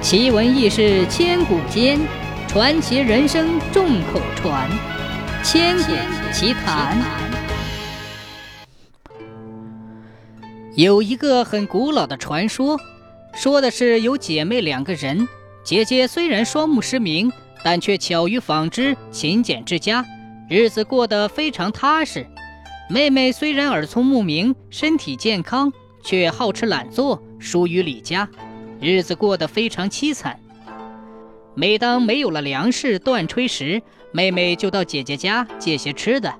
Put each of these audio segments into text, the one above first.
奇闻异事千古间，传奇人生众口传。千古奇谈。有一个很古老的传说，说的是有姐妹两个人，姐姐虽然双目失明，但却巧于纺织，勤俭之家，日子过得非常踏实。妹妹虽然耳聪目明，身体健康，却好吃懒做，疏于礼家。日子过得非常凄惨。每当没有了粮食断炊时，妹妹就到姐姐家借些吃的。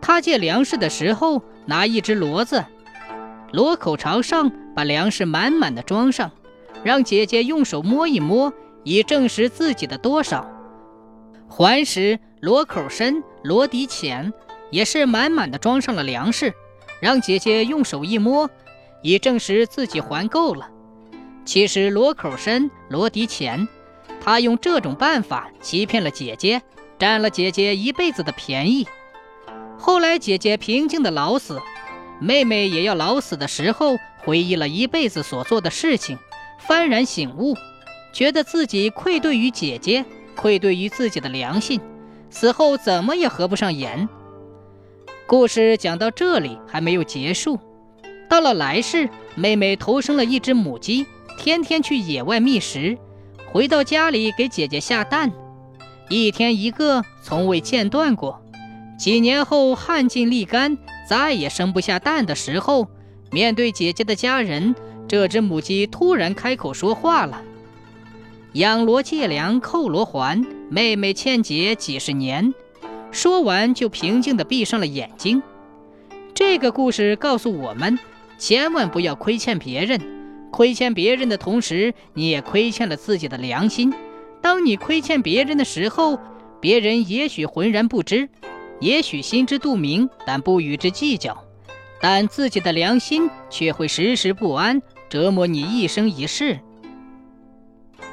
她借粮食的时候，拿一只骡子，箩口朝上，把粮食满满的装上，让姐姐用手摸一摸，以证实自己的多少。还时，箩口深，箩底浅，也是满满的装上了粮食，让姐姐用手一摸，以证实自己还够了。其实罗口深，箩底浅，他用这种办法欺骗了姐姐，占了姐姐一辈子的便宜。后来姐姐平静的老死，妹妹也要老死的时候，回忆了一辈子所做的事情，幡然醒悟，觉得自己愧对于姐姐，愧对于自己的良心，死后怎么也合不上眼。故事讲到这里还没有结束，到了来世，妹妹投生了一只母鸡。天天去野外觅食，回到家里给姐姐下蛋，一天一个，从未间断过。几年后旱尽沥干，再也生不下蛋的时候，面对姐姐的家人，这只母鸡突然开口说话了：“养罗借粮，扣罗还，妹妹欠姐几十年。”说完就平静地闭上了眼睛。这个故事告诉我们，千万不要亏欠别人。亏欠别人的同时，你也亏欠了自己的良心。当你亏欠别人的时候，别人也许浑然不知，也许心知肚明，但不与之计较。但自己的良心却会时时不安，折磨你一生一世。